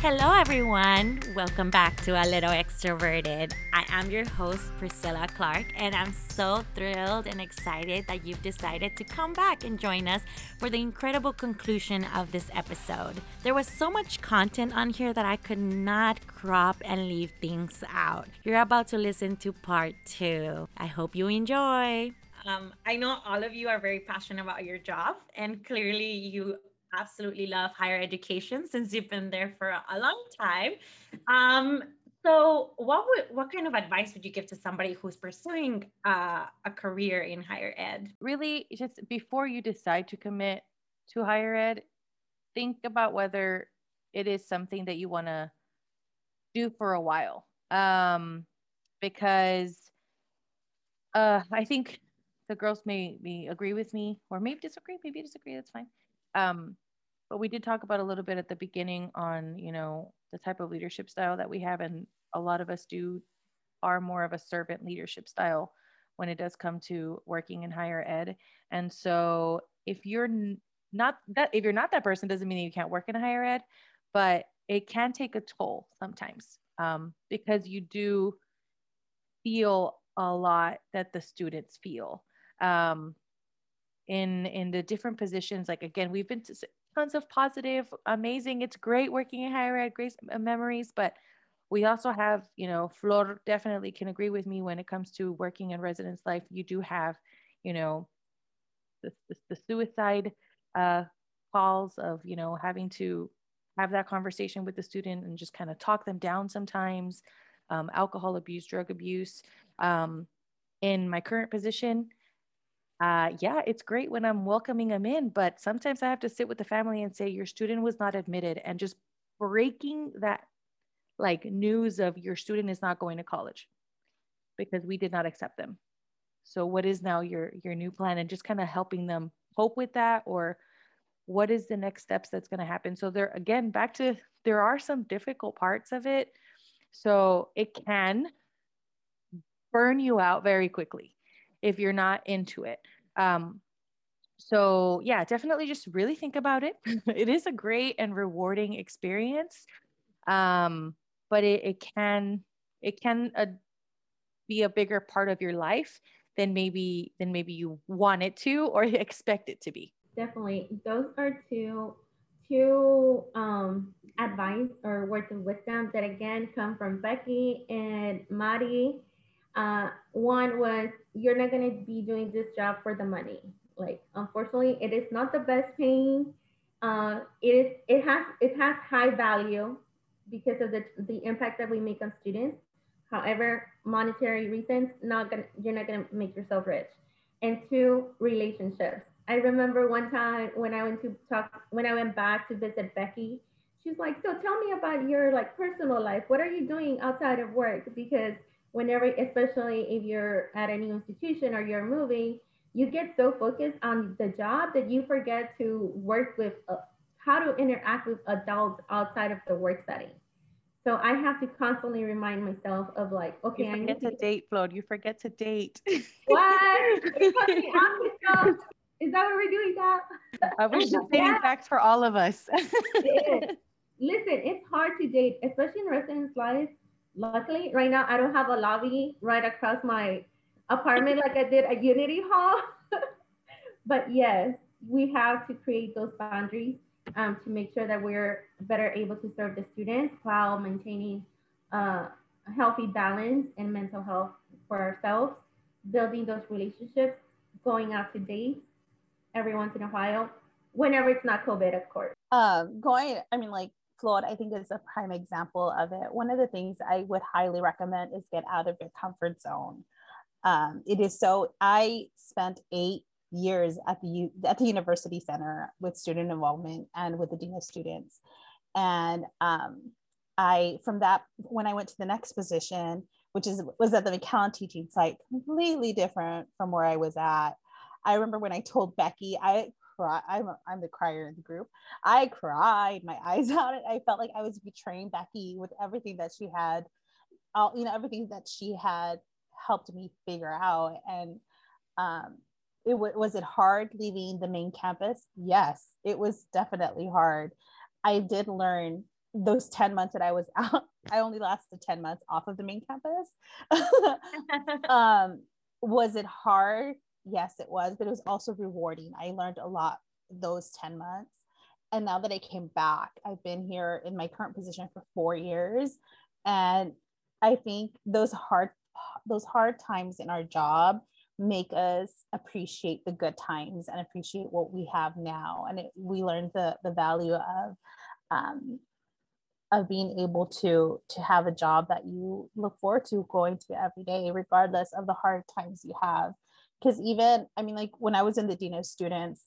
Hello, everyone. Welcome back to A Little Extroverted. I am your host, Priscilla Clark, and I'm so thrilled and excited that you've decided to come back and join us for the incredible conclusion of this episode. There was so much content on here that I could not crop and leave things out. You're about to listen to part two. I hope you enjoy. Um, I know all of you are very passionate about your job, and clearly you absolutely love higher education since you've been there for a long time. Um, so, what would what kind of advice would you give to somebody who's pursuing uh, a career in higher ed? Really, just before you decide to commit to higher ed, think about whether it is something that you want to do for a while. Um, because uh, I think the girls may, may agree with me or maybe disagree, maybe disagree. That's fine. Um, but we did talk about a little bit at the beginning on, you know, the type of leadership style that we have. And a lot of us do are more of a servant leadership style when it does come to working in higher ed. And so if you're not that, if you're not that person, doesn't mean you can't work in higher ed, but it can take a toll sometimes um, because you do feel a lot that the students feel. Um, in in the different positions like again we've been tons of positive amazing. It's great working in higher ed great uh, memories but we also have you know flor definitely can agree with me when it comes to working in residence life. You do have you know the, the, the suicide uh, calls of you know having to have that conversation with the student and just kind of talk them down sometimes um, alcohol abuse drug abuse um, in my current position uh, yeah, it's great when I'm welcoming them in, but sometimes I have to sit with the family and say, your student was not admitted, and just breaking that like news of your student is not going to college because we did not accept them. So what is now your your new plan and just kind of helping them cope with that or what is the next steps that's going to happen. So there again back to there are some difficult parts of it. So it can burn you out very quickly if you're not into it. Um, so yeah, definitely just really think about it. it is a great and rewarding experience, um, but it, it can it can uh, be a bigger part of your life than maybe than maybe you want it to or expect it to be. Definitely, those are two two um, advice or words of wisdom that again come from Becky and Mari uh, one was you're not going to be doing this job for the money. Like, unfortunately, it is not the best paying. Uh, it is. It has. It has high value because of the the impact that we make on students. However, monetary reasons, not gonna. You're not gonna make yourself rich. And two, relationships. I remember one time when I went to talk when I went back to visit Becky. She's like, "So tell me about your like personal life. What are you doing outside of work?" Because whenever, especially if you're at a new institution or you're moving, you get so focused on the job that you forget to work with uh, how to interact with adults outside of the work setting. So I have to constantly remind myself of like, okay, you forget I need to, to date, Flo. You forget to date. What? Is that what we're doing now? I wish the yeah. facts for all of us. it. Listen, it's hard to date, especially in residence life luckily right now I don't have a lobby right across my apartment like I did at Unity Hall. but yes, we have to create those boundaries um, to make sure that we're better able to serve the students while maintaining uh, a healthy balance and mental health for ourselves, building those relationships, going out to dates every once in a while, whenever it's not COVID, of course. Um, going, I mean, like Flor, I think is a prime example of it. One of the things I would highly recommend is get out of your comfort zone. Um, it is so. I spent eight years at the at the university center with student involvement and with the dean of students, and um, I from that when I went to the next position, which is was at the McAllen teaching site, completely different from where I was at. I remember when I told Becky, I I'm, I'm the crier in the group. I cried my eyes out. I felt like I was betraying Becky with everything that she had, all, you know, everything that she had helped me figure out. And um, it w- was it hard leaving the main campus? Yes, it was definitely hard. I did learn those 10 months that I was out, I only lasted 10 months off of the main campus. um, was it hard? Yes, it was, but it was also rewarding. I learned a lot those 10 months. And now that I came back, I've been here in my current position for four years. And I think those hard those hard times in our job make us appreciate the good times and appreciate what we have now. And it, we learned the the value of um, of being able to to have a job that you look forward to going to every day regardless of the hard times you have because even i mean like when i was in the dean of students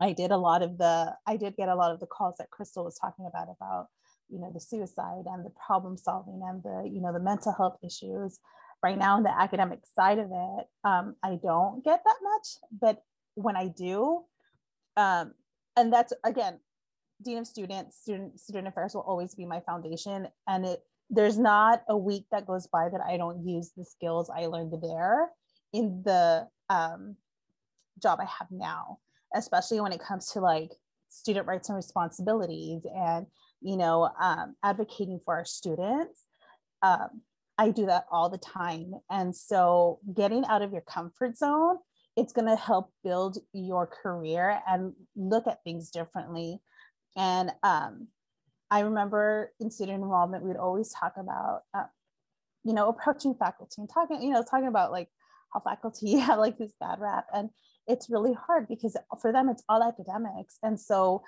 i did a lot of the i did get a lot of the calls that Krystal was talking about about you know the suicide and the problem solving and the you know the mental health issues. Right now on the academic side of it um, i don't get that much but when i do um, and that's again dean of students student student affairs will always be my foundation and it there's not a week that goes by that i don't use the skills i learned there in the um, job i have now especially when it comes to like student rights and responsibilities and you know um, advocating for our students um, i do that all the time. And so getting out of your comfort zone it's going to help build your career and look at things differently. And um, I remember in student involvement, we would always talk about, uh, you know, approaching faculty and talking, you know, talking about like how faculty have like this bad rap. And it's really hard because for them, it's all academics. And so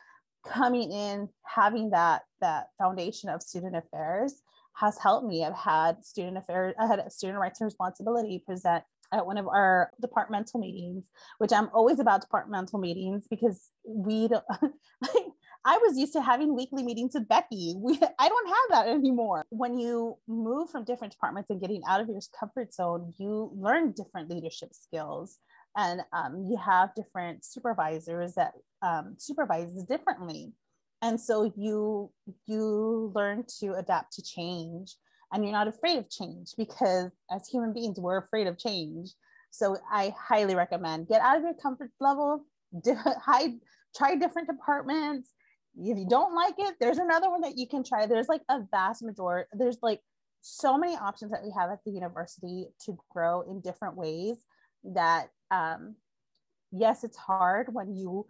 coming in, having that, that foundation of student affairs has helped me. I've had student affairs, I had a student rights and responsibility present at one of our departmental meetings, which I'm always about departmental meetings because we don't like I was used to having weekly meetings with Becky. We, I don't have that anymore. When you move from different departments and getting out of your comfort zone, you learn different leadership skills and um, you have different supervisors that um, supervises differently. And so you you learn to adapt to change and you're not afraid of change because as human beings, we're afraid of change. So I highly recommend get out of your comfort level, hide, try different departments, if you don't like it, there's another one that you can try. There's like a vast majority, there's like so many options that we have at the university to grow in different ways that um yes, it's hard when you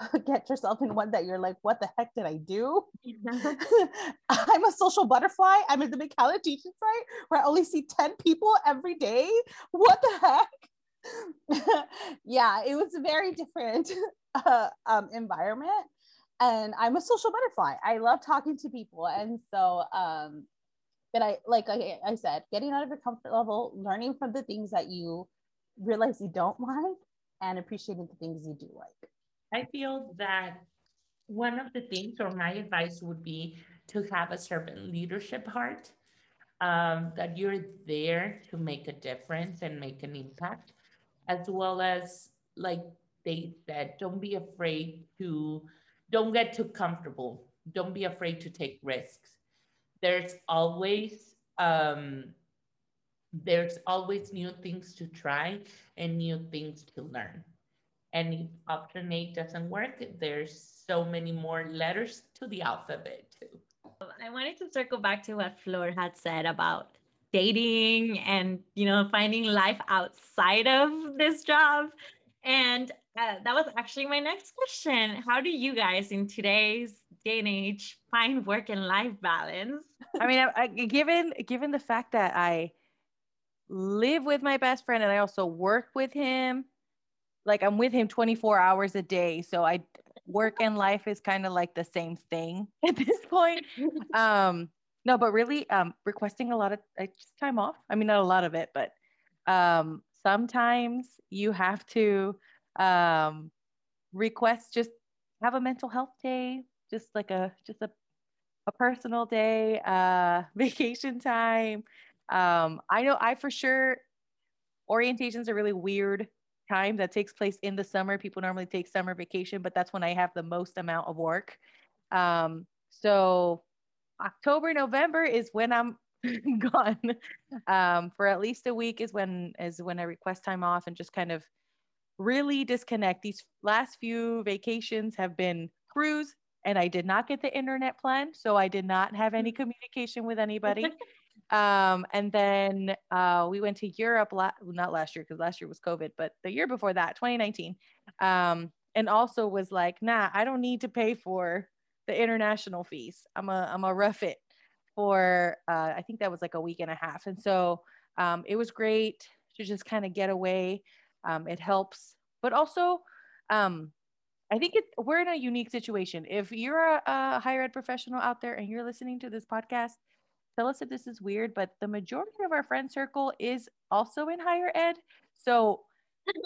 get yourself in one that you're like, what the heck did I do? I'm a social butterfly. I'm in the McAllen teaching site where I only see 10 people every day. What the heck? yeah, it was a very different uh, um, environment and I'm a social butterfly. I love talking to people. And so, um, but I, like I, I said, getting out of your comfort level, learning from the things that you realize you don't like and appreciating the things you do like. I feel that one of the things or my advice would be to have a servant leadership heart um, that you're there to make a difference and make an impact as well as like they said don't be afraid to don't get too comfortable. Don't be afraid to take risks. There's always um, there's always new things to try and new things to learn. And if option A doesn't work, there's so many more letters to the alphabet too. I wanted to circle back to what Flor had said about dating and you know finding life outside of this job and that was actually my next question. How do you guys in today's day and age find work and life balance? I mean, I, I, given given the fact that I live with my best friend and I also work with him, like I'm with him 24 hours a day, so I work and life is kind of like the same thing at this point. Um, no, but really, um, requesting a lot of uh, time off. I mean, not a lot of it, but um, sometimes you have to um, request just have a mental health day, just like a just a a personal day, uh, vacation time. Um, I know I for sure orientations are really weird time that takes place in the summer. People normally take summer vacation, but that's when I have the most amount of work. Um, so October, November is when I'm gone. Um, for at least a week is when is when I request time off and just kind of really disconnect. These last few vacations have been cruise, and I did not get the internet plan, so I did not have any communication with anybody. um, and then uh, we went to Europe, la- not last year because last year was COVID, but the year before that, 2019, um, and also was like, nah, I don't need to pay for the international fees. I'm a I'm a rough it for uh, I think that was like a week and a half, and so um, it was great to just kind of get away. Um, it helps, but also um, I think it, we're in a unique situation. If you're a, a higher ed professional out there and you're listening to this podcast, tell us if this is weird, but the majority of our friend circle is also in higher ed. So,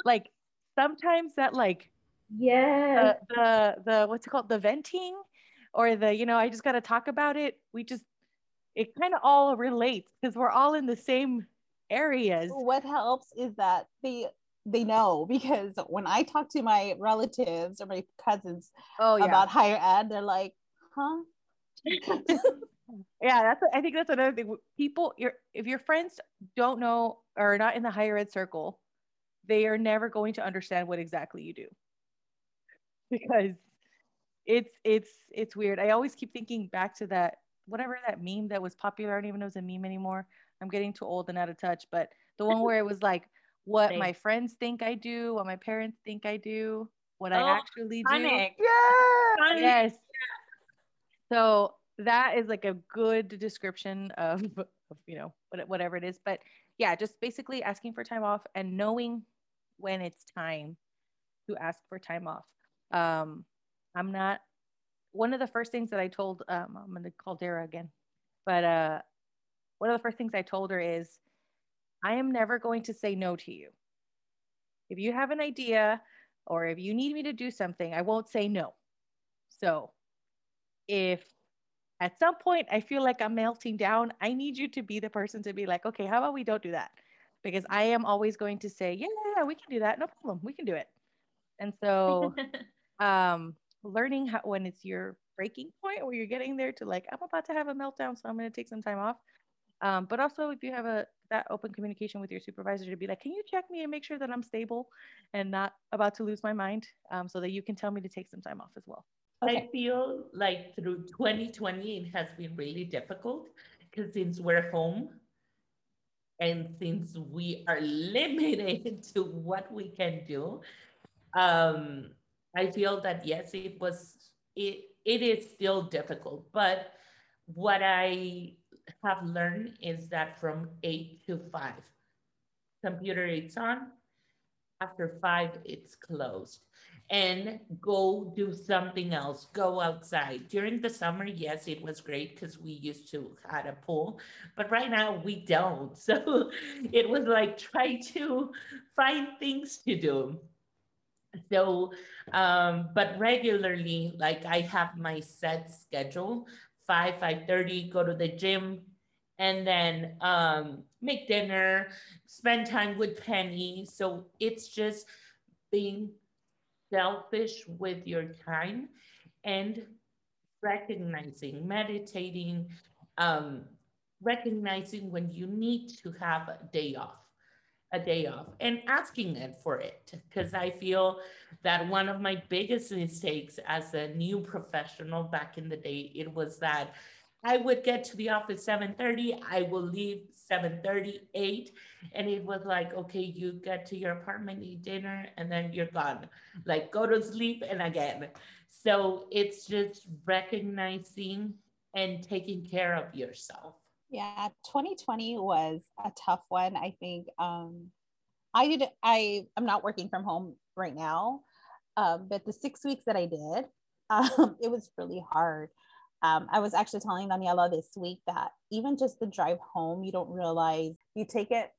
like, sometimes that, like, yeah, the, the, the, what's it called? The venting or the, you know, I just got to talk about it. We just, it kind of all relates because we're all in the same areas. What helps is that the they know because when I talk to my relatives or my cousins oh, yeah. about higher ed, they're like, huh? yeah, that's I think that's another thing. People, your if your friends don't know or are not in the higher ed circle, they are never going to understand what exactly you do because it's it's it's weird. I always keep thinking back to that whatever that meme that was popular. I don't even know if it's a meme anymore. I'm getting too old and out of touch, but the one where it was like what Same. my friends think I do, what my parents think I do, what oh, I actually do. Yeah. Yes. So that is like a good description of, of you know whatever it is. But yeah, just basically asking for time off and knowing when it's time to ask for time off. Um, I'm not one of the first things that I told um, I'm gonna call Dara again, but uh, one of the first things I told her is I am never going to say no to you. If you have an idea or if you need me to do something, I won't say no. So if at some point I feel like I'm melting down, I need you to be the person to be like, okay, how about we don't do that? Because I am always going to say, yeah, yeah, we can do that. No problem. We can do it. And so um, learning how when it's your breaking point where you're getting there to like, I'm about to have a meltdown, so I'm going to take some time off. Um, but also if you have a that open communication with your supervisor to be like, can you check me and make sure that I'm stable and not about to lose my mind, um, so that you can tell me to take some time off as well. Okay. I feel like through 2020 it has been really difficult because since we're home and since we are limited to what we can do, um, I feel that yes, it was it it is still difficult, but what I have learned is that from eight to five, computer it's on. After five, it's closed. And go do something else. Go outside. During the summer, yes, it was great because we used to had a pool, but right now we don't. So it was like try to find things to do so um but regularly like i have my set schedule 5 5.30 go to the gym and then um, make dinner spend time with penny. So it's just being selfish with your time and recognizing meditating um, recognizing when you need to have a day off a day off and asking it for it because I feel that one of my biggest mistakes as a new professional back in the day it was that I would get to the office 7:30, I will leave 7:38 and it was like okay you get to your apartment eat dinner and then you're gone. Like go to sleep and again. So it's just recognizing and taking care of yourself yeah, 2020 was a tough one. I think um, I did. I I'm not working from home right now, um, but the six weeks that I did, um, it was really hard. Um, I was actually telling Daniela this week that even just the drive home, you don't realize you take it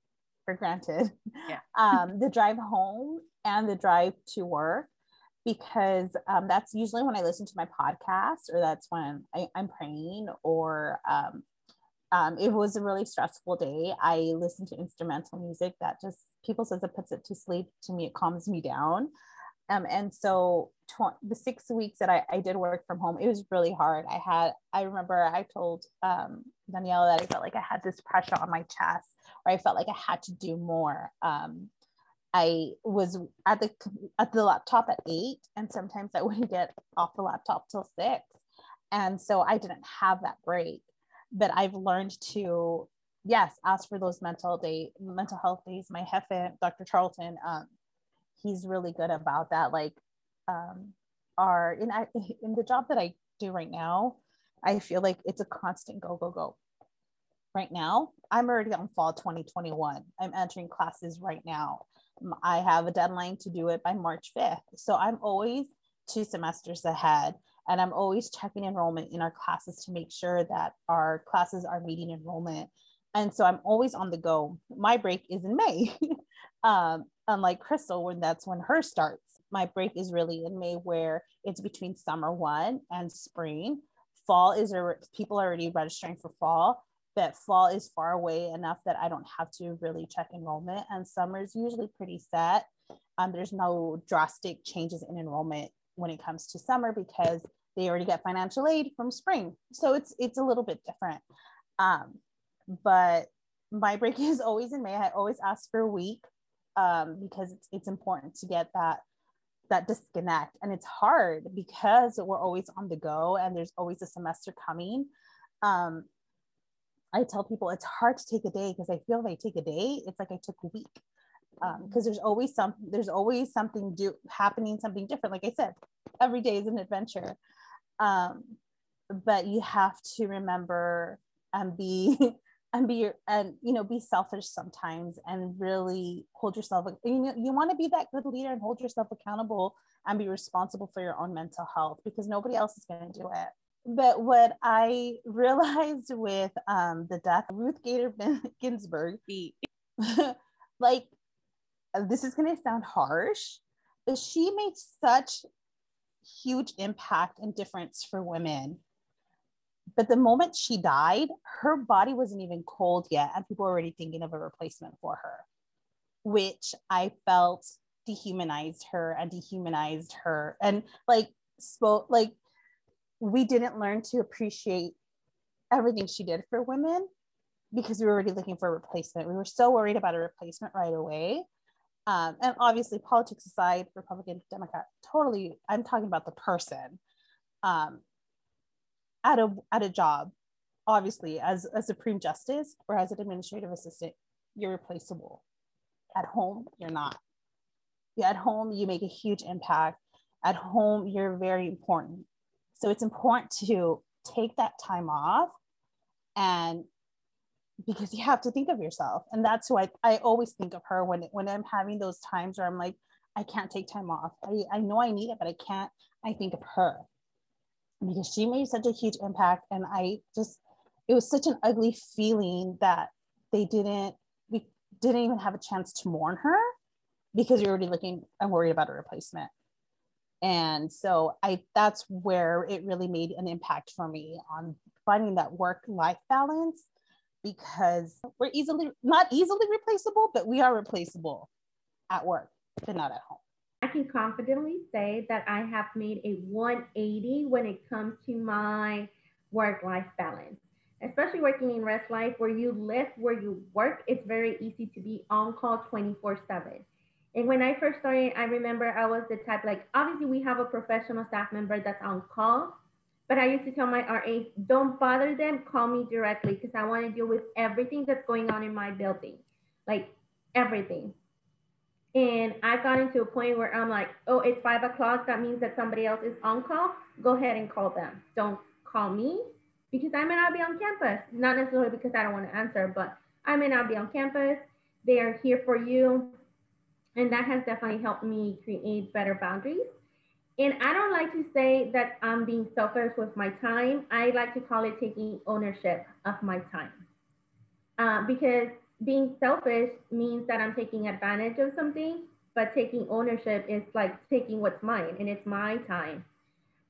for granted. Yeah. um, the drive home and the drive to work, because um, that's usually when I listen to my podcast, or that's when I, am praying, or um, um, it was a really stressful day. I listened to instrumental music that just people says it puts it to sleep. To me, it calms me down. Um, and so tw- the six weeks that I, I did work from home, it was really hard. I had, I remember I told um, Daniela that I felt like I had this pressure on my chest, or I felt like I had to do more. Um, I was at the at the laptop at eight, and sometimes I wouldn't get off the laptop till six, and so I didn't have that break. But I've learned to yes ask for those mental day mental health days. My jefe, Dr. Charlton, um, he's really good about that. Like, um, our in I, in the job that I do right now, I feel like it's a constant go go go. Right now, I'm already on fall 2021. I'm entering classes right now I have a deadline to do it by March 5th. So I'm always two semesters ahead and I'm always checking enrollment in our classes to make sure that our classes are meeting enrollment. And so I'm always on the go. My break is in May, um, unlike Krystal, when that's when her starts. My break is really in May, where it's between summer one and spring. Fall is people are already registering for fall but fall is far away enough that I don't have to really check enrollment. And summer is usually pretty set. Um, there's no drastic changes in enrollment when it comes to summer because they already get financial aid from spring. So it's it's a little bit different. Um, but my break is always in May. I always ask for a week um, because it's, it's important to get that that disconnect. And it's hard because we're always on the go and there's always a semester coming. Um, I tell people it's hard to take a day because I feel if I take a day, it's like I took a week. Because um, there's always some, there's always something do happening, something different. Like I said, every day is an adventure. Um, but you have to remember and be and be and you know be selfish sometimes and really hold yourself you know you want to be that good leader and hold yourself accountable and be responsible for your own mental health because nobody else is going to do it. But what I realized with um, the death of Ruth Bader Ginsburg, like this is going to sound harsh, but she made such huge impact and difference for women. But the moment she died, her body wasn't even cold yet, and people were already thinking of a replacement for her, which I felt dehumanized her and dehumanized her, and like spoke like we didn't learn to appreciate everything she did for women because we were already looking for a replacement. We were so worried about a replacement right away. Um, and obviously, politics aside, Republican, Democrat, totally, I'm talking about the person um, at, a, at a job. Obviously, as a Supreme Justice or as an administrative assistant, you're replaceable. At home, you're not. Yeah, at home, you make a huge impact. At home, you're very important. So it's important to take that time off and because you have to think of yourself. And that's who I, I always think of her when, when I'm having those times where I'm like, I can't take time off. I, I know I need it, but I can't. I think of her because she made such a huge impact. And I just, it was such an ugly feeling that they didn't, we didn't even have a chance to mourn her because you're already looking and worried about a replacement and so i that's where it really made an impact for me on finding that work life balance because we're easily not easily replaceable but we are replaceable at work but not at home. I can confidently say that i have made a 180 when it comes to my work life balance. Especially working in res life where you live where you work it's very easy to be on call 24 7 and when I first started, I remember I was the type like, obviously, we have a professional staff member that's on call, but I used to tell my RAs, don't bother them, call me directly because I want to deal with everything that's going on in my building, like everything. And I got into a point where I'm like, oh, it's five o'clock. That means that somebody else is on call. Go ahead and call them. Don't call me because I may not be on campus. Not necessarily because I don't want to answer, but I may not be on campus. They are here for you. And that has definitely helped me create better boundaries. And I don't like to say that I'm being selfish with my time. I like to call it taking ownership of my time. Uh, because being selfish means that I'm taking advantage of something, but taking ownership is like taking what's mine and it's my time.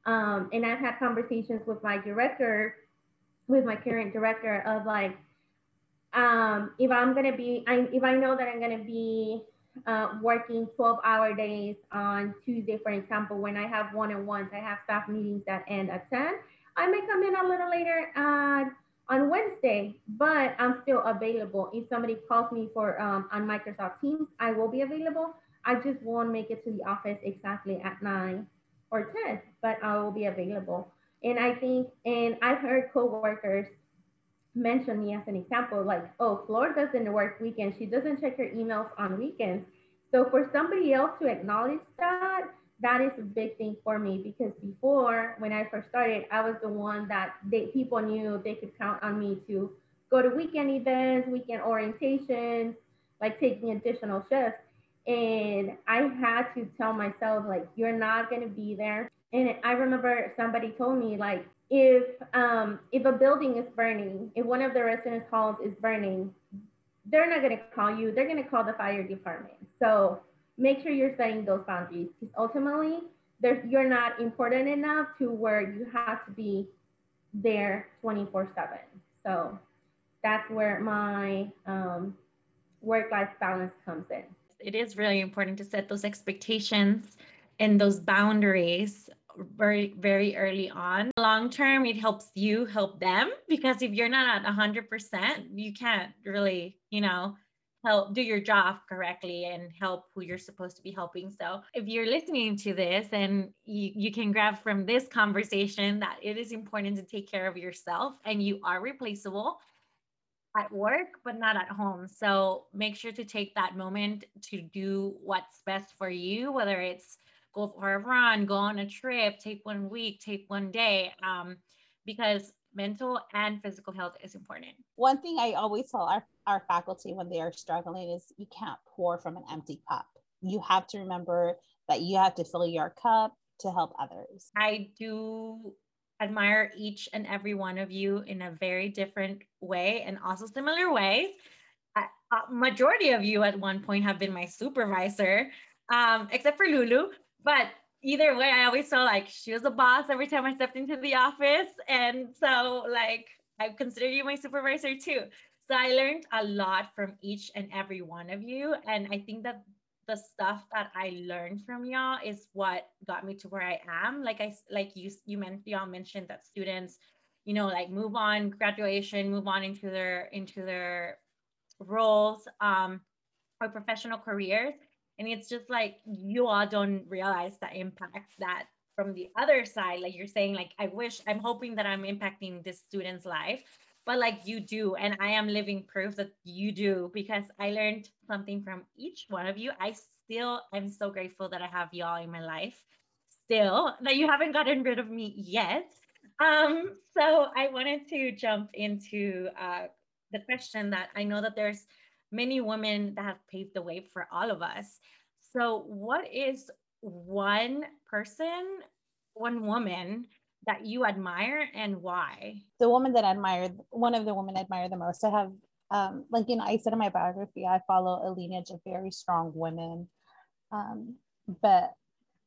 Um, and I've had conversations with my director, with my current director of like, um, if I'm gonna be, I, if I know that I'm gonna be uh, working 12 hour days on Tuesday, for example, when I have one on ones, I have staff meetings that end at 10. I may come in a little later at on Wednesday, but I'm still available. If somebody calls me for um, on Microsoft Teams, I will be available. I just won't make it to the office exactly at nine or 10, but I will be available. And I think, and I've heard coworkers mention me as an example, like, oh, Flor doesn't work weekends. She doesn't check her emails on weekends. So for somebody else to acknowledge that, that is a big thing for me because before when I first started, I was the one that they people knew they could count on me to go to weekend events, weekend orientations, like taking additional shifts. And I had to tell myself, like, you're not gonna be there. And I remember somebody told me, like, if um if a building is burning, if one of the residence halls is burning, they're not gonna call you, they're gonna call the fire department. So make sure you're setting those boundaries because ultimately you're not important enough to where you have to be there 24 7. So that's where my um, work life balance comes in. It is really important to set those expectations and those boundaries very very early on long term it helps you help them because if you're not at 100% you can't really you know help do your job correctly and help who you're supposed to be helping. So if you're listening to this and you, you can grab from this conversation that it is important to take care of yourself and you are replaceable at work, but not at home. So make sure to take that moment to do what's best for you, whether it's go for a run, go on a trip, take one week, take one day. Um, because mental and physical health is important. One thing I always tell our, our faculty when they are struggling is you can't pour from an empty cup. You have to remember that you have to fill your cup to help others. I do admire each and every one of you in a very different way and also similar ways. A majority of you at one point have been my supervisor, um, except for Lulu. But either way, I always felt like she was a boss every time I stepped into the office. And so, like, I consider you my supervisor too. So I learned a lot from each and every one of you. And I think that the stuff that I learned from y'all is what got me to where I am. Like I like you you meant y'all mentioned that students, you know, like move on graduation, move on into their into their roles um or professional careers and it's just like you all don't realize the impact that from the other side like you're saying like i wish i'm hoping that i'm impacting this student's life but like you do and i am living proof that you do because i learned something from each one of you. I still i'm so grateful that i have y'all in my life still that you haven't gotten rid of me yet. Um so i wanted to jump into uh the question that i know that there's many women that have paved the way for all of us. So, what is one person, one woman that you admire and why? The woman that I admire, one of the women I admire the most, I have, um, like, you know, I said in my biography, I follow a lineage of very strong women. Um, but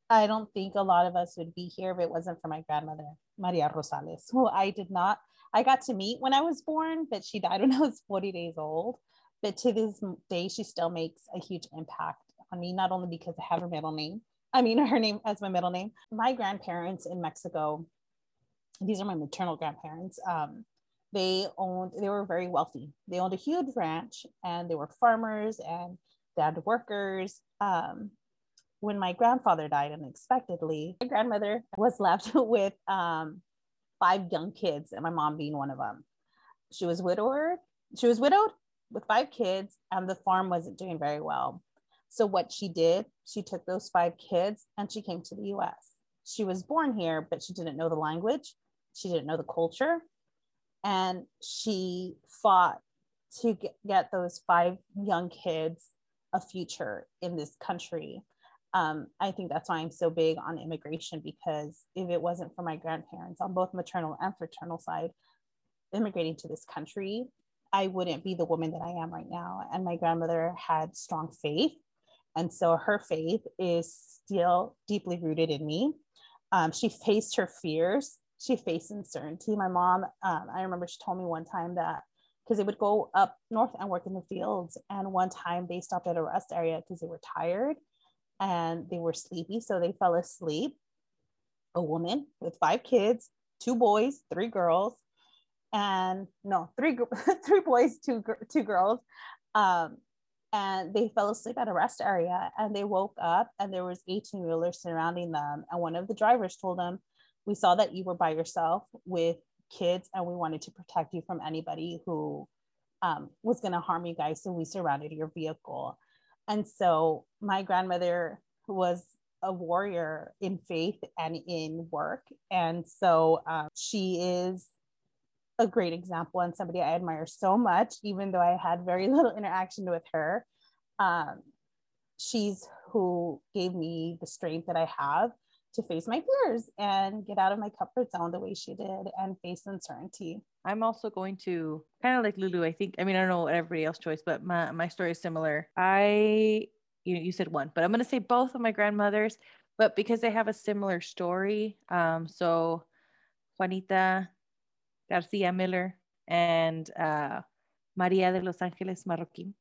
I don't think a lot of us would be here if it wasn't for my grandmother, Maria Rosales, who I did not, I got to meet when I was born, but she died when I was 40 days old but to this day she still makes a huge impact on me not only because i have her middle name i mean her name as my middle name my grandparents in mexico these are my maternal grandparents um, they owned they were very wealthy. They owned a huge ranch and they were farmers and they had workers. Um, when my grandfather died unexpectedly my grandmother was left with um, five young kids and my mom being one of them she was widowed she was widowed with five kids and the farm wasn't doing very well. So what she did, she took those five kids and she came to the US. She was born here, but she didn't know the language. She didn't know the culture. And she fought to get, get those five young kids a future in this country. Um, I think that's why I'm so big on immigration because if it wasn't for my grandparents on both maternal and fraternal side immigrating to this country, I wouldn't be the woman that I am right now. And my grandmother had strong faith. And so her faith is still deeply rooted in me. Um, she faced her fears. She faced uncertainty. My mom, um, I remember she told me one time that because they would go up north and work in the fields. And one time they stopped at a rest area because they were tired and they were sleepy. So they fell asleep. A woman with five kids, two boys, three girls, and no, three three boys, two two girls. Um, and they fell asleep at a rest area and they woke up and there was 18 wheelers surrounding them and one of the drivers told them we saw that you were by yourself with kids and we wanted to protect you from anybody who um, was going to harm you guys so we surrounded your vehicle and so my grandmother was a warrior in faith and in work and so um, she is a great example and somebody I admire so much, even though I had very little interaction with her. Um, she's who gave me the strength that I have to face my fears and get out of my comfort zone the way she did and face uncertainty. I'm also going to kind of like Lulu. I think, I mean, I don't know what everybody else's choice, but my, my story is similar. I, you know, you said one, but I'm going to say both of my grandmothers, but because they have a similar story. Um, so Juanita Garcia Miller and uh, Maria de Los Angeles Marroquin.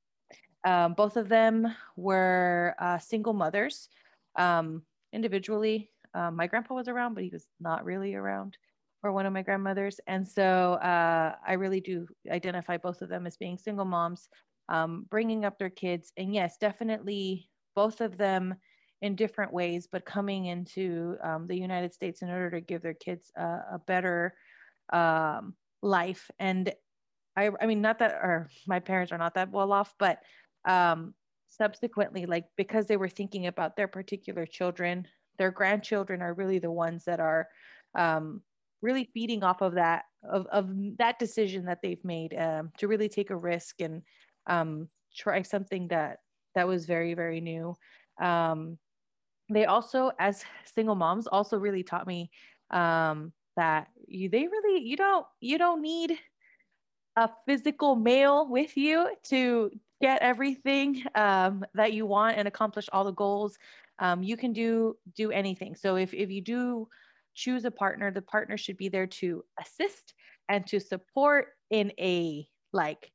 Um, both of them were uh, single mothers um, individually. Um, my grandpa was around, but he was not really around for one of my grandmothers. And so uh, I really do identify both of them as being single moms, um, bringing up their kids. And yes, definitely both of them in different ways, but coming into um, the United States in order to give their kids a, a better um, life. And I, I mean, not that, my parents are not that well off, but um, subsequently, like because they were thinking about their particular children, their grandchildren are really the ones that are um, really feeding off of that of, of that decision that they've made um, to really take a risk and um, try something that that was very very new. Um, they also, as single moms, also really taught me um, that you they really you don't you don't need a physical male with you to get everything um, that you want and accomplish all the goals. Um, you can do do anything. So if, if you do choose a partner the partner should be there to assist and to support in a like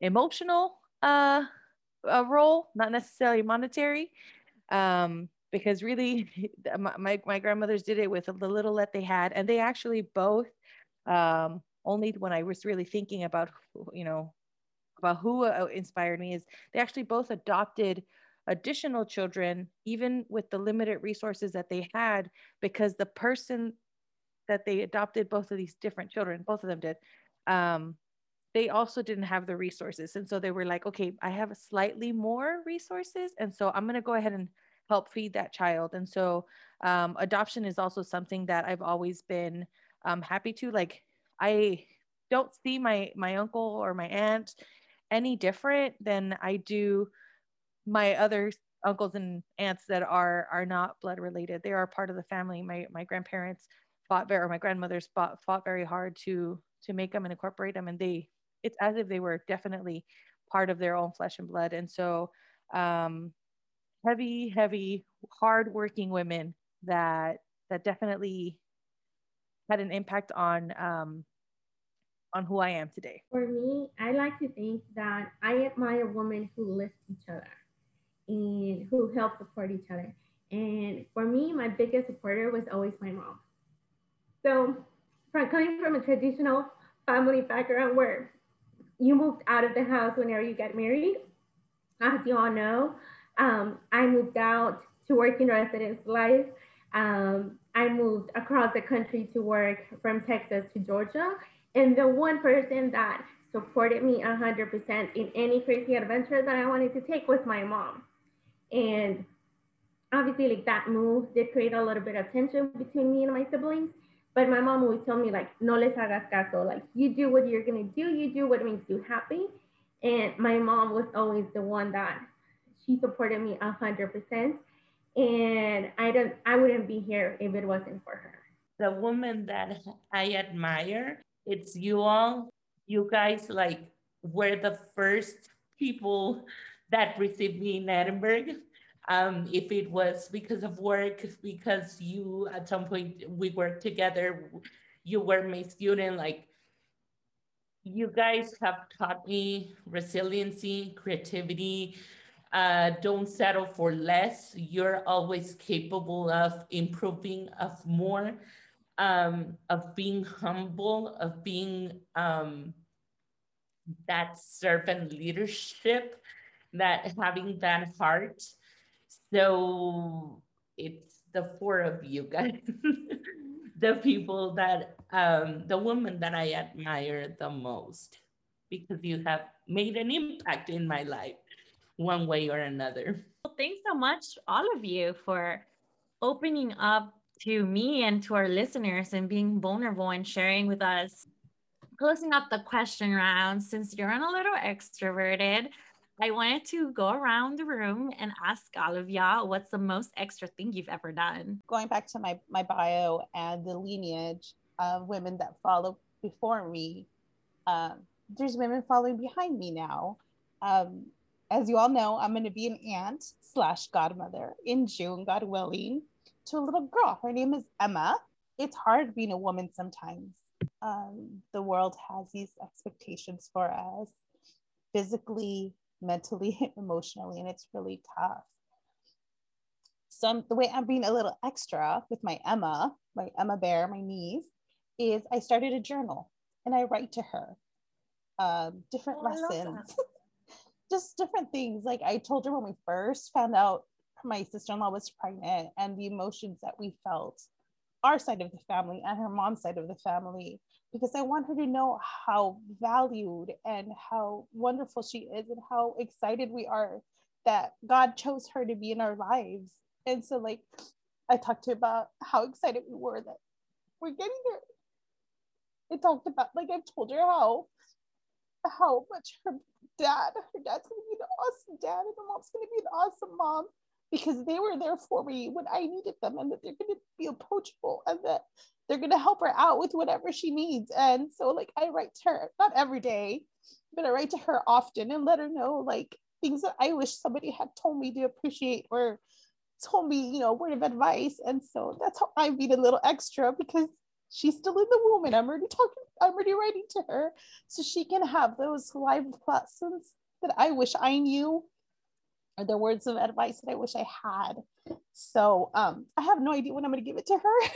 emotional uh, a role not necessarily monetary. Um, because really my, my grandmothers did it with the little that they had and they actually both um, only when i was really thinking about you know about who uh, inspired me is they actually both adopted additional children even with the limited resources that they had because the person that they adopted both of these different children both of them did um, they also didn't have the resources. And so they were like okay i have slightly more resources and so i'm going to go ahead and help feed that child. And so um, adoption is also something that I've always been um, happy to. Like I don't see my my uncle or my aunt any different than I do my other uncles and aunts that are are not blood related. They are part of the family. My my grandparents fought very, or my grandmothers fought fought very hard to to make them and incorporate them, and they it's as if they were definitely part of their own flesh and blood. And so um, heavy, heavy, hardworking women that that definitely had an impact on um, on who I am today. For me, I like to think that I admire women who lift each other and who help support each other. And for me, my biggest supporter was always my mom. So, from coming from a traditional family background where you moved out of the house whenever you get married, as you all know, um, I moved out to work in residence life. Um, I moved across the country to work from Texas to Georgia. And the one person that supported me 100% in any crazy adventure that I wanted to take was my mom. And obviously, like that move did create a little bit of tension between me and my siblings. But my mom always told me, like, no les hagas caso. Like, you do what you're going to do, you do what makes you happy. And my mom was always the one that she supported me a hundred percent. And I don't I wouldn't be here if it wasn't for her. The woman that I admire, it's you all. You guys like were the first people that received me in Edinburg. Um, if it was because of work, because you at some point we worked together, you were my student, like you guys have taught me resiliency, creativity, uh, don't settle for less. You're always capable of improving, of more. um, of being humble, of being um, that servant leadership, that having that heart. So it's the four of you guys, the people that, um, the woman that I admire the most, because you have made an impact in my life one way or another. Well, thanks so much, all of you, for opening up to me and to our listeners and being vulnerable and sharing with us. Closing up the question round, since you're a little extroverted, I wanted to go around the room and ask all of y'all what's the most extra thing you've ever done. Going back to my, my bio and the lineage of women that follow before me, um, there's women following behind me now. Um, as you all know, I'm going to be an aunt slash godmother in June, God willing, to a little girl. Her name is Emma. It's hard being a woman sometimes. Um, the world has these expectations for us physically, mentally, emotionally, and it's really tough. So I'm, the way I'm being a little extra with my Emma, my Emma Bear, my niece, is I started a journal and I write to her um, different oh, lessons, just different things. Like I told her when we first found out my sister-in-law was pregnant and the emotions that we felt our side of the family and her mom's side of the family because I want her to know how valued and how wonderful she is and how excited we are that God chose her to be in our lives. And so like I talked to her about how excited we were that we're getting there. I talked about like I've told her how how much her dad, her dad's gonna be an awesome dad and her mom's gonna be an awesome mom because they were there for me when I needed them and that they're to be approachable and that they're to help her out with whatever she needs. And so, like, I write to her, not every day, but I write to her often and let her know, like, things that I wish somebody had told me to appreciate or told me, you know, word of advice. And so that's how I beat a little extra because she's still in the womb and I'm already talking, I'm already writing to her so she can have those live lessons that I wish I knew are the words of advice that I wish I had. So um, I have no idea when I'm going to give it to her,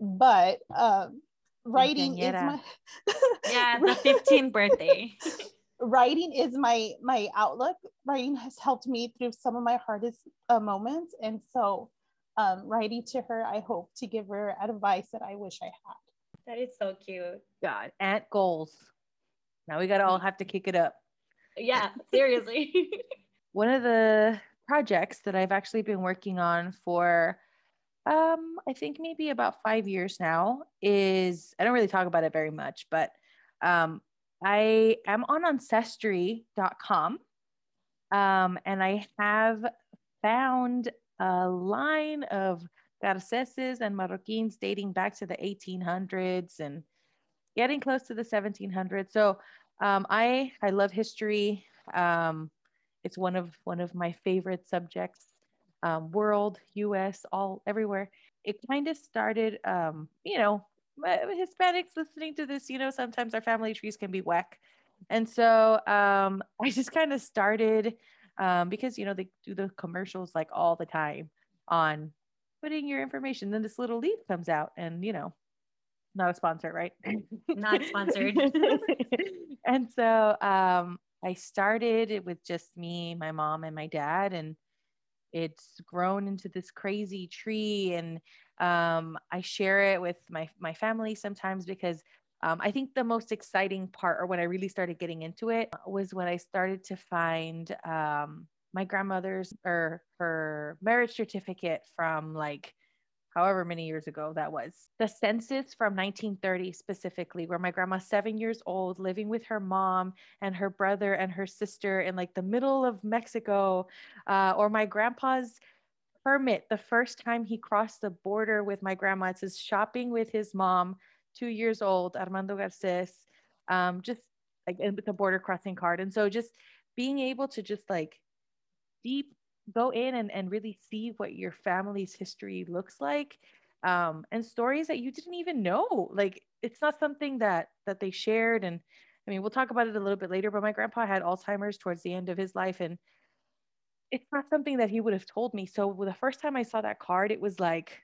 but um, writing is my yeah the 15th birthday. writing is my my outlook. Writing has helped me through some of my hardest uh, moments, and so um, writing to her, I hope to give her advice that I wish I had. That is so cute. God, aunt goals. Now we gotta all have to kick it up. Yeah, seriously one of the projects that I've actually been working on for um, I think maybe about five years now is I don't really talk about it very much, but um, I am on ancestry.com um, and I have found a line of Garceses and Marroquins dating back to the 1800s and getting close to the 1700s. So um, I I love history. Um, it's one of one of my favorite subjects. Um, world, U.S., all everywhere. It kind of started, um, you know, Hispanics listening to this. You know, sometimes our family trees can be whack, and so um, I just kind of started um, because you know they do the commercials like all the time on putting your information. Then this little leaf comes out, and you know, not a sponsor, right? not sponsored. and so um, I started it with just me, my mom, and my dad, and it's grown into this crazy tree. And um, I share it with my my family sometimes because um, I think the most exciting part, or when I really started getting into it, was when I started to find um, my grandmother's or her marriage certificate from like however many years ago that was. The census from 1930 specifically, where my grandma's seven years old, living with her mom and her brother and her sister in like the middle of Mexico, uh, or my grandpa's permit the first time he crossed the border with my grandma. It says shopping with his mom, two years old, Armando Garces, um, just like with a border crossing card. And so just being able to just like deep go in and, and really see what your family's history looks like um, and stories that you didn't even know. Like it's not something that that they shared. And i mean we'll talk about it a little bit later but my grandpa had alzheimer's towards the end of his life. And it's not something that he would have told me. So the first time i saw that card it was like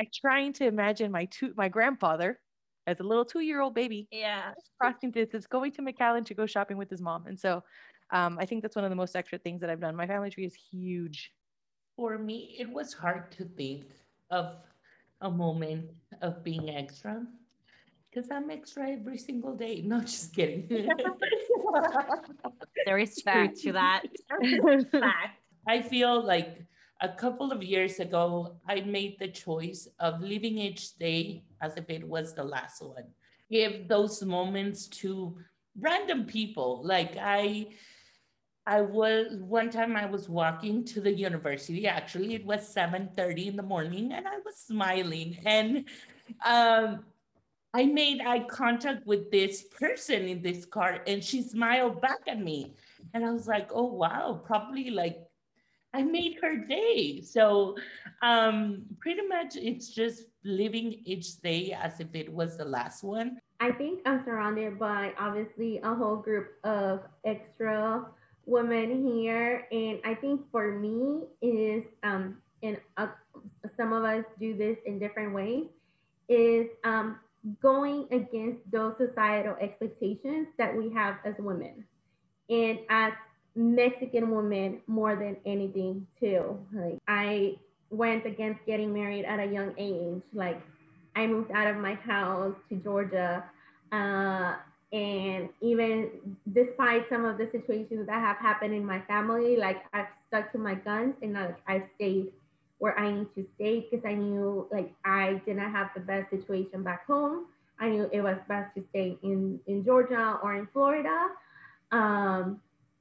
I'm trying to imagine my two my grandfather as a little two year old baby Yeah. crossing distance, going to McAllen to go shopping with his mom. And so um, I think that's one of the most extra things that I've done. My family tree is huge. For me, it was hard to think of a moment of being extra because I'm extra every single day. No, just kidding. There is truth to that. Fact. I feel like a couple of years ago, I made the choice of living each day as if it was the last one. Give those moments to random people. Like I, I was one time I was walking to the university. Actually, it was 7:30 in the morning, and I was smiling. And um, I made eye contact with this person in this car, and she smiled back at me. And I was like, oh wow, probably like I made her day. So um, pretty much it's just living each day as if it was the last one. I think I'm surrounded by obviously a whole group of extra women here, and I think for me is um, and uh, some of us do this in different ways is um, going against those societal expectations that we have as women, and as Mexican women more than anything too. Like I went against getting married at a young age. Like I moved out of my house to Georgia. Uh, and even despite some of the situations that have happened in my family, like I've stuck to my guns and like I've stayed where I need to stay because I knew like I didn't have the best situation back home. I knew it was best to stay in, in Georgia or in Florida. Um,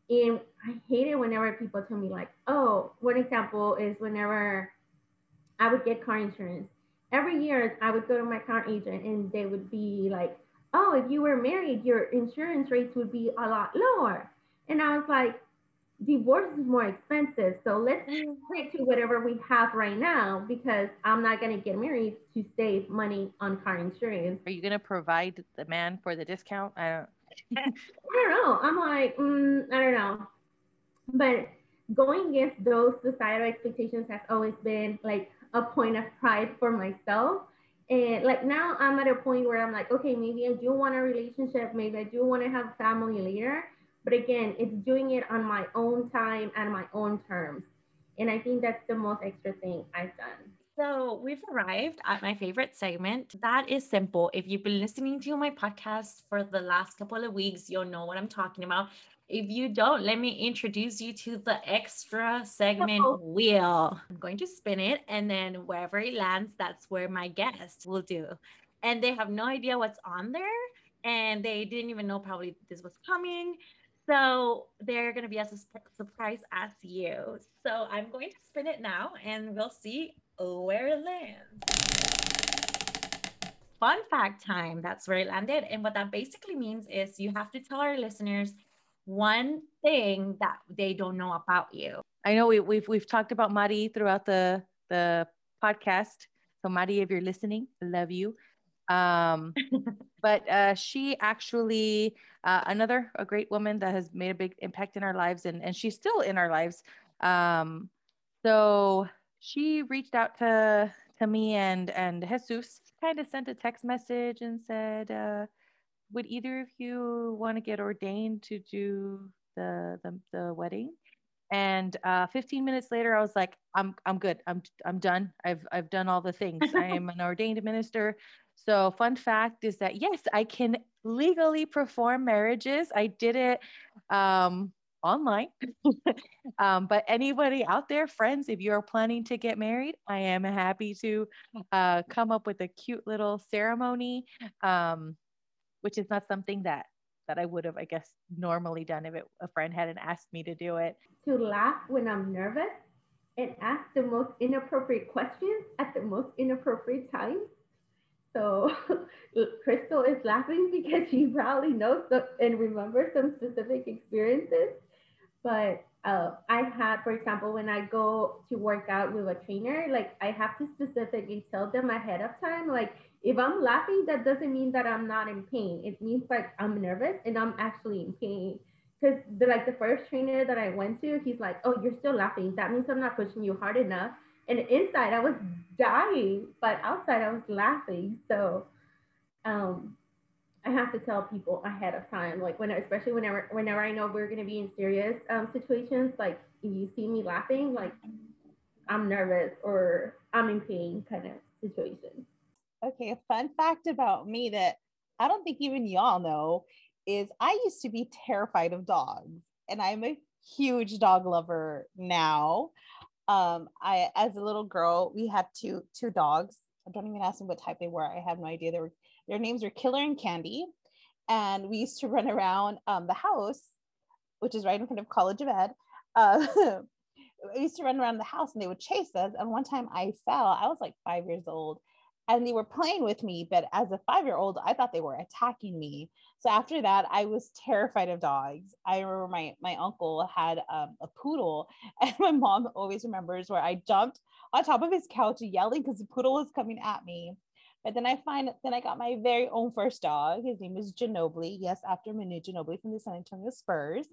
and I hate it whenever people tell me like, oh, one example is whenever I would get car insurance. Every year I would go to my car agent and they would be like, oh, if you were married, your insurance rates would be a lot lower. And I was like, divorce is more expensive. So let's stick to whatever we have right now because I'm not going to get married to save money on car insurance. Are you going to provide the man for the discount? I don't. I don't know. I'm like, mm, I don't know. But going against those societal expectations has always been like a point of pride for myself. And like now I'm at a point where I'm like, okay, maybe I do want a relationship. Maybe I do want to have family later. But again, it's doing it on my own time and my own terms. And I think that's the most extra thing I've done. So we've arrived at my favorite segment. That is simple. If you've been listening to my podcast for the last couple of weeks, you'll know what I'm talking about. If you don't, let me introduce you to the extra segment Uh-oh. wheel. I'm going to spin it, and then wherever it lands, that's where my guest will do. And they have no idea what's on there, and they didn't even know probably this was coming. So they're going to be as a sp- surprise as you. So I'm going to spin it now, and we'll see where it lands. Fun fact time. That's where it landed. And what that basically means is you have to tell our listeners one thing that they don't know about you. I know we, we've we've talked about Mari throughout the the podcast. So Mari, if you're listening, love you. Um, but uh, she actually uh, another a great woman that has made a big impact in our lives, and and she's still in our lives. Um, so she reached out to to me and and Jesus kind of sent a text message and said, uh, "Would either of you want to get ordained to do the the, the wedding?" And uh, 15 minutes later, I was like, "I'm I'm good. I'm I'm done. I've I've done all the things. I am an ordained minister." So, fun fact is that yes, I can legally perform marriages. I did it um, online. um, but anybody out there, friends, if you're planning to get married, I am happy to uh, come up with a cute little ceremony, um, which is not something that that I would have, I guess, normally done if it, a friend hadn't asked me to do it. To laugh when I'm nervous and ask the most inappropriate questions at the most inappropriate times. So Krystal is laughing because she probably knows and remembers some specific experiences. But uh, I had, for example, when I go to work out with a trainer, like I have to specifically tell them ahead of time, like if I'm laughing, that doesn't mean that I'm not in pain. It means like I'm nervous and I'm actually in pain. Because the like the first trainer that I went to, he's like, "Oh, you're still laughing. That means I'm not pushing you hard enough." and inside I was dying, but outside I was laughing. So um, I have to tell people ahead of time, like when, especially whenever, whenever I know we're going to be in serious um, situations, like you see me laughing, like I'm nervous or I'm in pain kind of situation. Okay, a fun fact about me that I don't think even y'all know is I used to be terrified of dogs, and I'm a huge dog lover now. Um, I as a little girl, we had two two dogs. I don't even ask them what type they were. I have no idea. They were their names were Killer and Candy, and we used to run around um, the house, which is right in front of College of Ed. Uh, we used to run around the house, and they would chase us. And one time I fell. I was like five years old, and they were playing with me but as a five year old i thought they were attacking me so after that i was terrified of dogs i remember my my uncle had um, a poodle and my mom always remembers where i jumped on top of his couch yelling because the poodle was coming at me but then i find then i got my very own first dog. His name is Ginobili. Yes after Manu Ginobili from the San Antonio Spurs.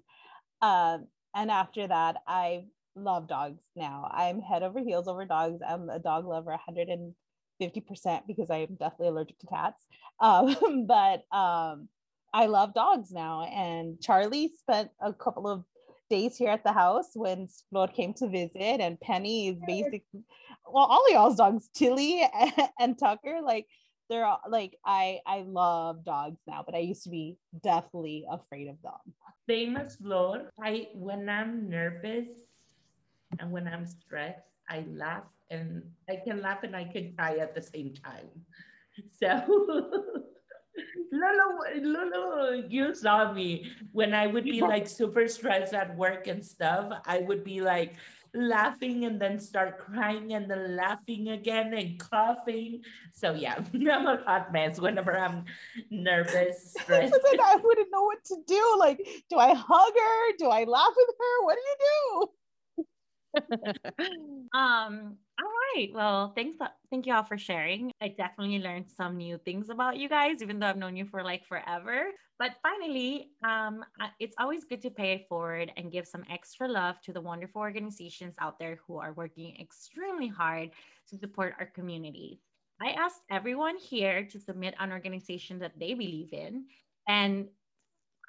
Um, and after that i love dogs now. I'm head over heels over dogs. I'm a dog lover 100 and 50% because I am definitely allergic to cats. Um, but um, I love dogs now. And Charlie spent a couple of days here at the house when Flor came to visit, and Penny is basically, well, all y'all's dogs, Tilly and, and Tucker, like they're all, like I I love dogs now, but I used to be deathly afraid of them. Same as Flor. I when I'm nervous and when I'm stressed, I laugh and I can laugh and I can cry at the same time. So Lolo, Lolo, you saw me when I would be like super stressed at work and stuff. I would be like laughing and then start crying and then laughing again and coughing. So yeah, I'm a hot mess whenever I'm nervous, stressed. I wouldn't know what to do. Like, do I hug her? Do I laugh with her? What do you do? um all right. Well thanks thank you all for sharing. I definitely learned some new things about you guys even though i've known you for like forever. But finally um it's always good to pay it forward and give some extra love to the wonderful organizations out there who are working extremely hard to support our communities i asked everyone here to submit an organization that they believe in and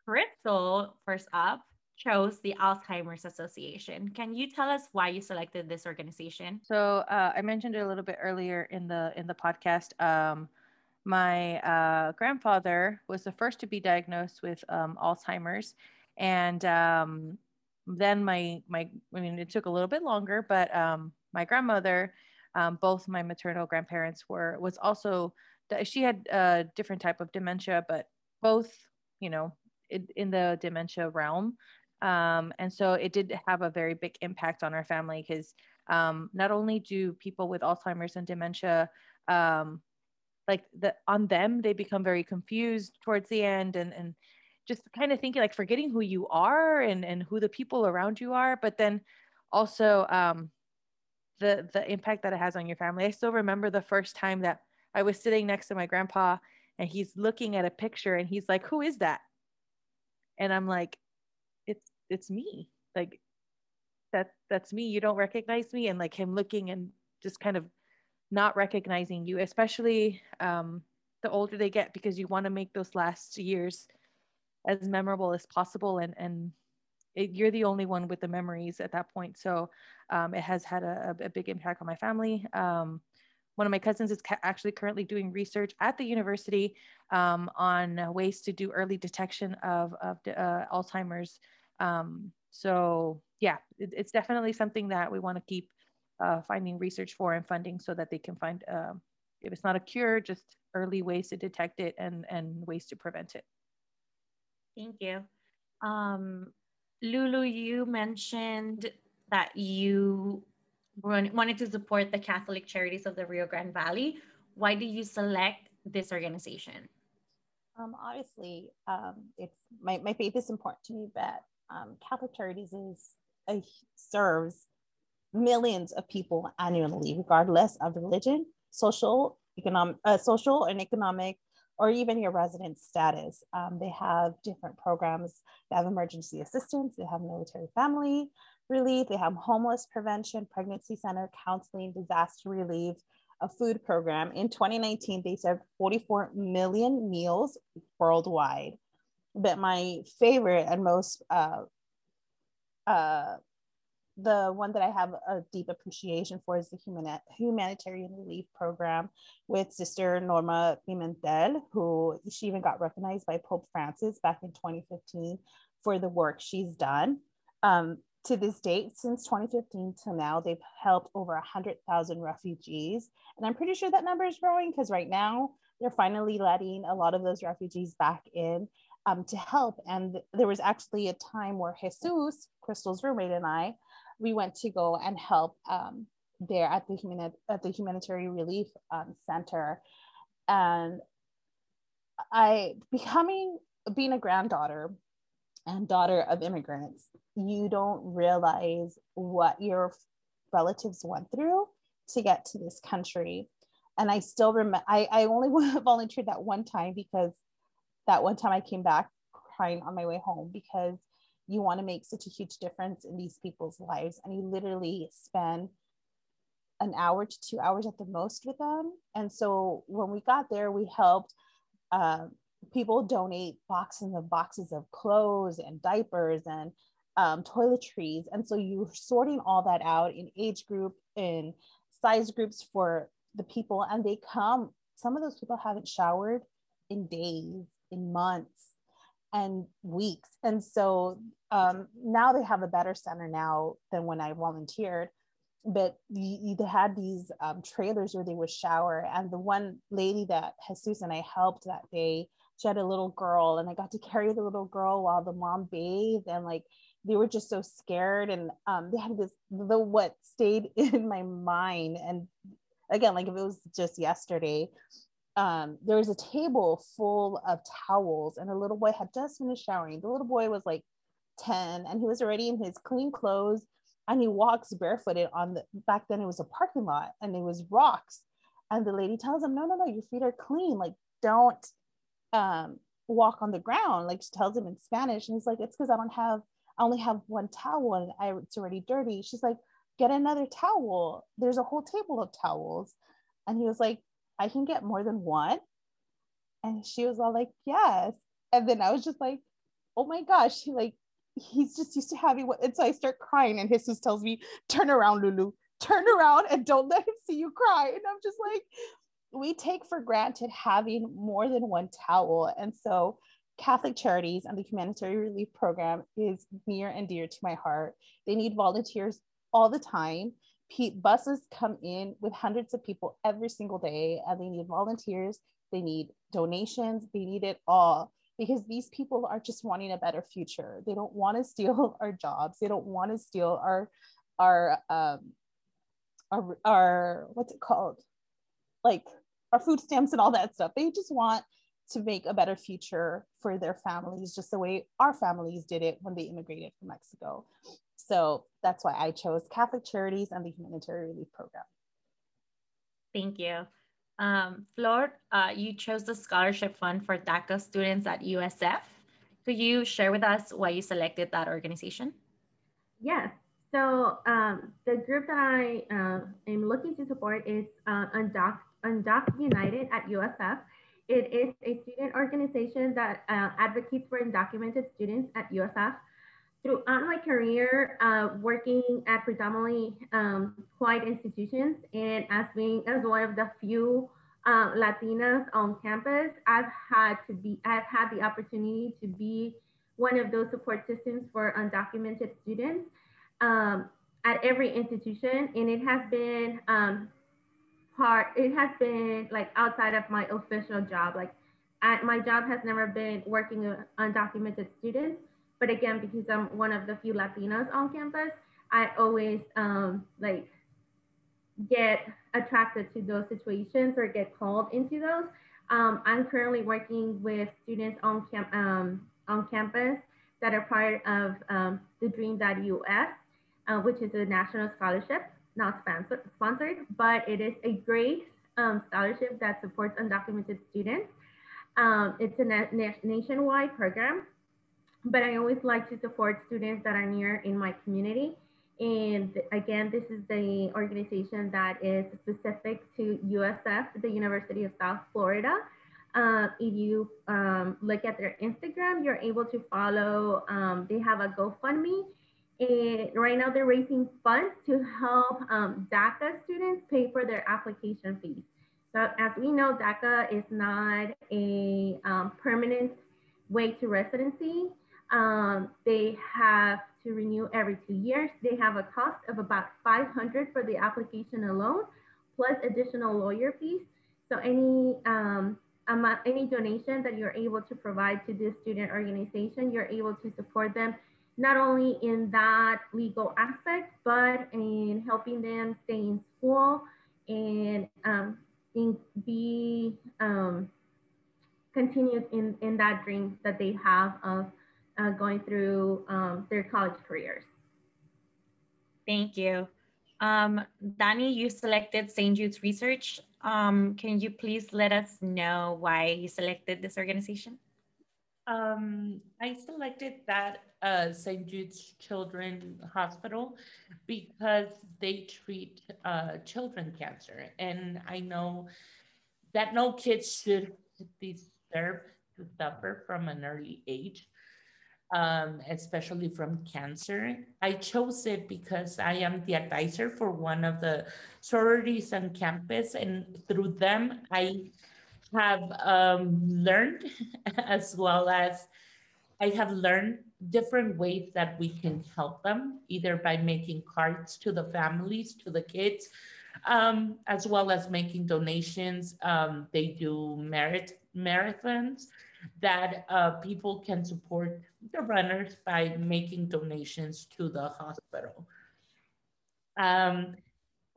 Krystal first up chose the Alzheimer's Association. Can you tell us why you selected this organization? So uh, I mentioned it a little bit earlier in the in the podcast. Um, my uh, grandfather was the first to be diagnosed with um, Alzheimer's, and um, then my my I mean it took a little bit longer, but um, my grandmother, um, both my maternal grandparents were was also she had a different type of dementia, but both you know in, in the dementia realm um, and so it did have a very big impact on our family because um, not only do people with Alzheimer's and dementia, um, like the on them, they become very confused towards the end and, and just kind of thinking like forgetting who you are and, and who the people around you are. But then also um, the, the impact that it has on your family. I still remember the first time that I was sitting next to my grandpa and he's looking at a picture and he's like, who is that? And I'm like, it's me. Like that that's me. You don't recognize me and like him looking and just kind of not recognizing you especially um the older they get because you want to make those last years as memorable as possible and and it, you're the only one with the memories at that point. So um, it has had a, a, big impact on my family. Um, one of my cousins is ca- actually currently doing research at the university um, on ways to do early detection of, of uh, alzheimer's um, so yeah, it, it's definitely something that we want to keep uh, finding research for and funding so that they can find, um, if it's not a cure, just early ways to detect it and, and ways to prevent it. Thank you. Um, Lulu, you mentioned that you wanted to support the Catholic Charities of the Rio Grande Valley. Why did you select this organization? Um, obviously, um, it's my, my faith is important to me, but um, Catholic Charities is a, serves millions of people annually, regardless of religion, social, economic, uh, social and economic, or even your resident status. Um, they have different programs. They have emergency assistance. They have military family. relief. They have homeless prevention, pregnancy center, counseling, disaster relief, a food program. In 2019, they served 44 million meals worldwide. But my favorite and most uh, uh, the one that I have a deep appreciation for is the human, humanitarian relief program with Sister Norma Pimentel, who she even got recognized by Pope Francis back in 2015 for the work she's done. Um, to this date, since 2015 to now, they've helped over 100,000 refugees. And I'm pretty sure that number is growing because right now they're finally letting a lot of those refugees back in um, to help. And there was actually a time where Jesus, Krystal's roommate, and I, we went to go and help um, there at the, humani- at the humanitarian relief um, center. And I becoming being a granddaughter and daughter of immigrants, you don't realize what your relatives went through to get to this country. And I still remember, I, I only volunteered that one time because that one time I came back crying on my way home because you want to make such a huge difference in these people's lives. And you literally spend an hour to two hours at the most with them. And so when we got there we helped uh, people donate boxes and boxes of clothes and diapers and um, toiletries. And so you're sorting all that out in age group in size groups for the people. And they come some of those people haven't showered in days in months and weeks. And so um, now they have a better center now than when I volunteered. But you, they had these um, trailers where they would shower. And the one lady that Jesus and I helped that day, she had a little girl, and I got to carry the little girl while the mom bathed. And like they were just so scared. And um, they had this, the what stayed in my mind. And again, like if it was just yesterday, um, there was a table full of towels, and a little boy had just finished showering. The little boy was like 10, and he was already in his clean clothes, and he walks barefooted on the back then it was a parking lot and it was rocks. And the lady tells him, No, no, no, your feet are clean. Like, don't um, walk on the ground. Like, she tells him in Spanish, and he's like, It's because I don't have, I only have one towel and I, it's already dirty. She's like, Get another towel. There's a whole table of towels. And he was like, I can get more than one? And she was all like, yes. And then I was just like, oh my gosh, like he's just used to having what. And so I start crying, and Jesus tells me, turn around, Lulu, turn around and don't let him see you cry. And I'm just like, we take for granted having more than one towel. And so Catholic Charities and the Humanitarian Relief Program is near and dear to my heart. They need volunteers all the time buses come in with hundreds of people every single day and they need volunteers they need donations they need it all because these people are just wanting a better future. They don't want to steal our jobs they don't want to steal our our um our, our what's it called? Like our food stamps and all that stuff. They just want to make a better future for their families just the way our families did it when they immigrated from mexico so that's why I chose Catholic Charities and the Humanitarian Relief Program. Thank you. Um, Flor, uh, you chose the scholarship fund for DACA students at USF. Could you share with us why you selected that organization? Yes. So um, the group that I uh, am looking to support is uh, Undoc, Undoc United at USF. It is a student organization that uh, advocates for undocumented students at USF throughout my career, uh, working at predominantly um, white institutions and as being as one of the few uh, Latinas on campus, I've had to be, I've had the opportunity to be one of those support systems for undocumented students um, at every institution. And it has been um, part, it has been like outside of my official job. Like I, my job has never been working with undocumented students but again, because I'm one of the few Latinos on campus, I always um, like get attracted to those situations or get called into those. Um, I'm currently working with students on, camp, um, on campus that are part of um, the Dream.us, uh, which is a national scholarship, not sponsored, but it is a great um, scholarship that supports undocumented students. Um, it's a na nationwide program but I always like to support students that are near in my community. And again, this is the organization that is specific to USF, the University of South Florida. Uh, if you um, look at their Instagram, you're able to follow, um, they have a GoFundMe. And right now they're raising funds to help um, DACA students pay for their application fees. So as we know, DACA is not a um, permanent way to residency. Um, they have to renew every two years. They have a cost of about 500 for the application alone, plus additional lawyer fees. So any um, amount, any donation that you're able to provide to this student organization, you're able to support them not only in that legal aspect, but in helping them stay in school and um, in, be um, continued in, in that dream that they have of uh, going through um, their college careers. Thank you. Um, Danny, you selected St. Jude's Research. Um, can you please let us know why you selected this organization? Um, I selected that uh, St. Jude's Children Hospital because they treat uh, children cancer. And I know that no kids should deserve to suffer from an early age um, especially from cancer. I chose it because I am the advisor for one of the sororities on campus, and through them, I have um, learned as well as I have learned different ways that we can help them, either by making cards to the families, to the kids, um, as well as making donations. Um, they do merit marathons that uh, people can support the runners by making donations to the hospital. Um,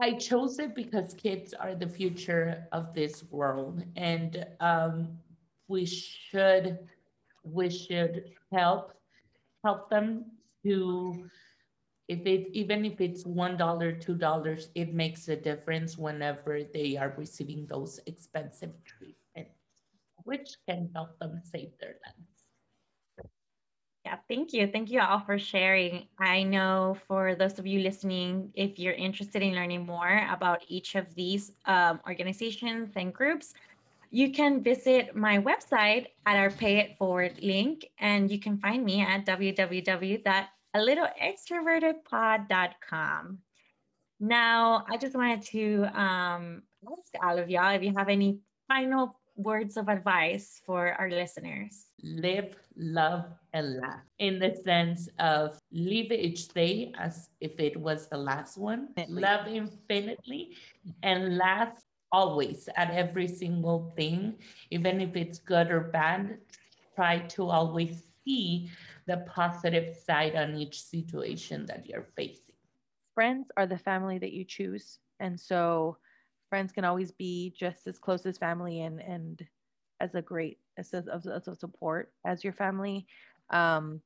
I chose it because kids are the future of this world, and um, we should we should help help them to if it even if it's one dollar two dollars it makes a difference whenever they are receiving those expensive treatments which can help them save their lives. Yeah, thank you. Thank you all for sharing. I know for those of you listening, if you're interested in learning more about each of these um, organizations and groups, you can visit my website at our Pay It Forward link, and you can find me at www.alittleextrovertedpod.com. Now, I just wanted to um, ask all of y'all if you have any final words of advice for our listeners? Live, love, and laugh in the sense of live each day as if it was the last one, infinitely. love infinitely, and laugh always at every single thing, even if it's good or bad. Try to always see the positive side on each situation that you're facing. Friends are the family that you choose. And so, friends can always be just as close as family and and as a great as a, as a support as your family. Um,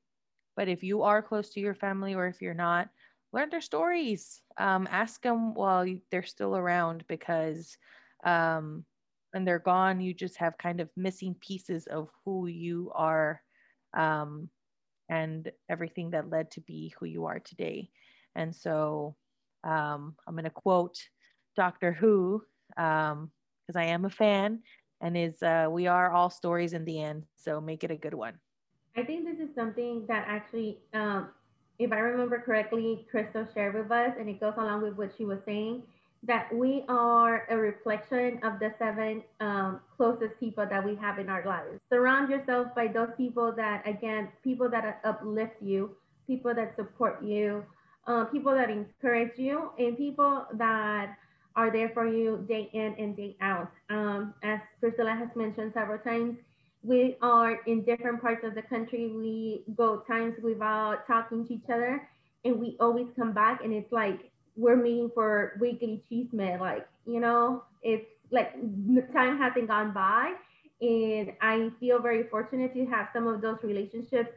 but if you are close to your family or if you're not learn their stories. Um, ask them while they're still around because um, when they're gone you just have kind of missing pieces of who you are um, and everything that led to be who you are today. And so um, i'm going to quote Doctor Who because um, I am a fan, and is uh, we are all stories in the end. So make it a good one. I think this is something that actually, um, if I remember correctly, Krystal shared with us, and it goes along with what she was saying that we are a reflection of the seven um, closest people that we have in our lives. Surround yourself by those people that, again, people that uplift you, people that support you, uh, people that encourage you, and people that are there for you day in and day out. Um, as Priscilla has mentioned several times, we are in different parts of the country. We go times without talking to each other, and we always come back, and it's like we're meeting for weekly cheese. Like you know, it's like time hasn't gone by, and I feel very fortunate to have some of those relationships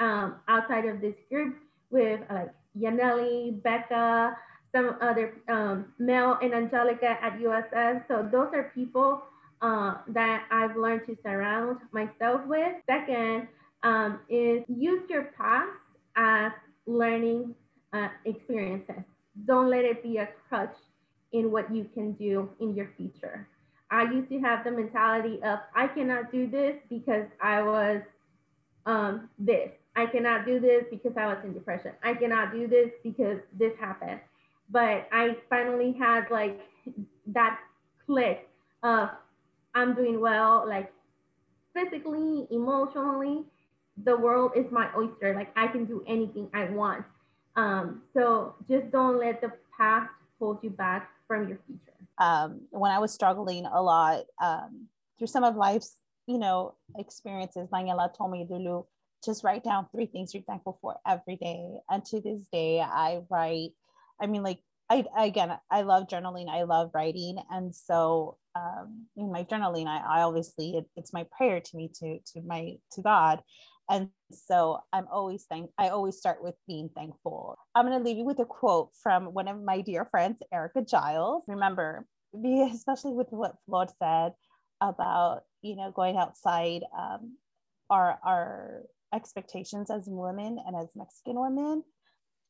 um, outside of this group with like Yanelli, Becca, some other um, Mel and Angelica at USS. So those are people uh, that I've learned to surround myself with. Second um, is use your past as learning uh, experiences. Don't let it be a crutch in what you can do in your future. I used to have the mentality of I cannot do this because I was um, this. I cannot do this because I was in depression. I cannot do this because this happened. But I finally had like that click of I'm doing well, like physically, emotionally. The world is my oyster. Like I can do anything I want. Um, so just don't let the past hold you back from your future um, when I was struggling a lot um, through some of life's, you know, experiences, Daniela told me, Lulu, just write down three things you're thankful for every day. And to this day, I write, I mean, like, I, again, I love journaling. I love writing. And so um, in my journaling, I, I obviously, it, it's my prayer to me, to, to my, to God. And so I'm always thank I always start with being thankful. I'm going to leave you with a quote from one of my dear friends, Erica Giles. Remember, especially with what Flor said about, you know, going outside um, our, our expectations as women and as Mexican women,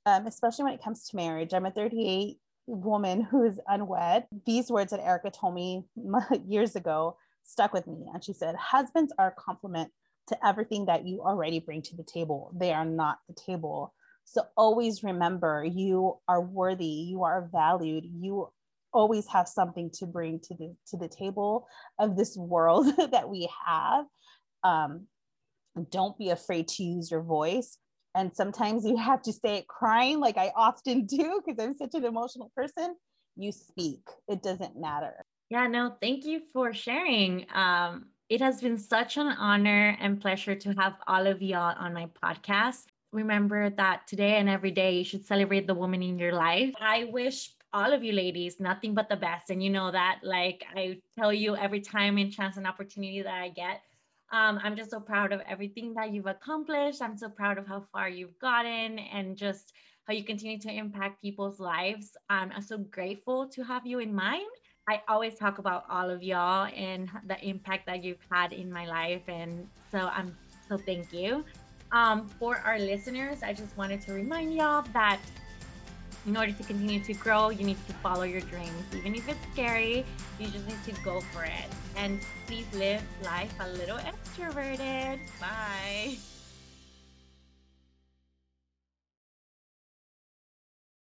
um, especially when it comes to marriage. I'm a 38 woman who is unwed. These words that Erica told me years ago stuck with me. And she said, Husbands are a complement to everything that you already bring to the table. They are not the table. So always remember you are worthy, you are valued, you always have something to bring to the to the table of this world that we have. Um, don't be afraid to use your voice. And sometimes you have to say it crying, like I often do, because I'm such an emotional person. You speak, it doesn't matter. Yeah, no, thank you for sharing. Um, it has been such an honor and pleasure to have all of y'all on my podcast. Remember that today and every day you should celebrate the woman in your life. I wish all of you ladies nothing but the best. And you know that, like I tell you every time and chance and opportunity that I get. Um, I'm just so proud of everything that you've accomplished. I'm so proud of how far you've gotten and just how you continue to impact people's lives. Um, I'm so grateful to have you in mind. I always talk about all of y'all and the impact that you've had in my life. And so I'm so thank you. Um, for our listeners, I just wanted to remind y'all that in order to continue to grow, you need to follow your dreams. Even if it's scary, you just need to go for it. And please live life a little extroverted. Bye.